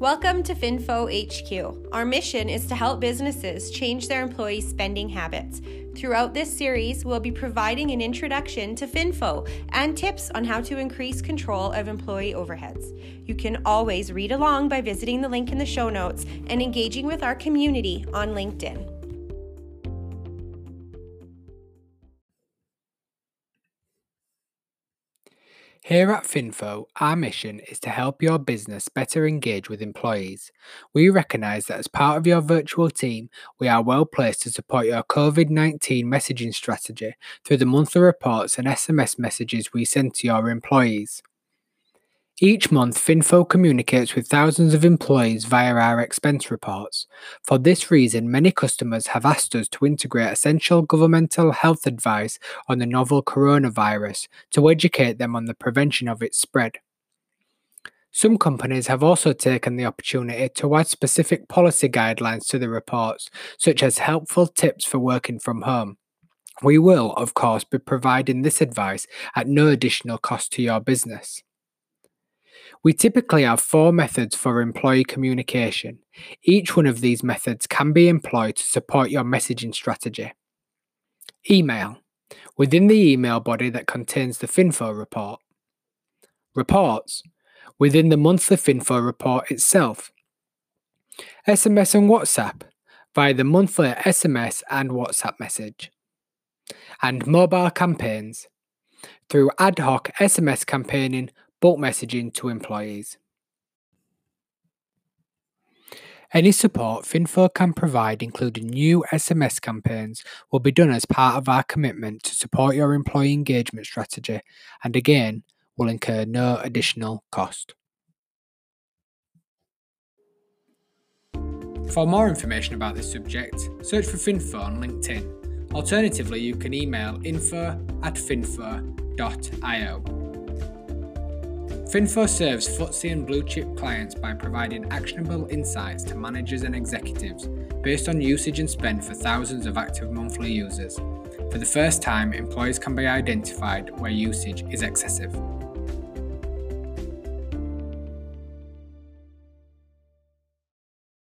Welcome to FinFo HQ. Our mission is to help businesses change their employees' spending habits. Throughout this series, we'll be providing an introduction to FinFo and tips on how to increase control of employee overheads. You can always read along by visiting the link in the show notes and engaging with our community on LinkedIn. Here at Finfo, our mission is to help your business better engage with employees. We recognise that as part of your virtual team, we are well placed to support your COVID 19 messaging strategy through the monthly reports and SMS messages we send to your employees. Each month, Finfo communicates with thousands of employees via our expense reports. For this reason, many customers have asked us to integrate essential governmental health advice on the novel coronavirus to educate them on the prevention of its spread. Some companies have also taken the opportunity to add specific policy guidelines to the reports, such as helpful tips for working from home. We will, of course, be providing this advice at no additional cost to your business. We typically have four methods for employee communication. Each one of these methods can be employed to support your messaging strategy. Email within the email body that contains the FinFo report. Reports within the monthly FinFo report itself. SMS and WhatsApp via the monthly SMS and WhatsApp message. And mobile campaigns through ad hoc SMS campaigning bulk messaging to employees. Any support Finfo can provide, including new SMS campaigns, will be done as part of our commitment to support your employee engagement strategy and again will incur no additional cost. For more information about this subject, search for Finfo on LinkedIn. Alternatively, you can email info at finfo.io. Finfo serves FTSE and blue chip clients by providing actionable insights to managers and executives based on usage and spend for thousands of active monthly users. For the first time, employees can be identified where usage is excessive.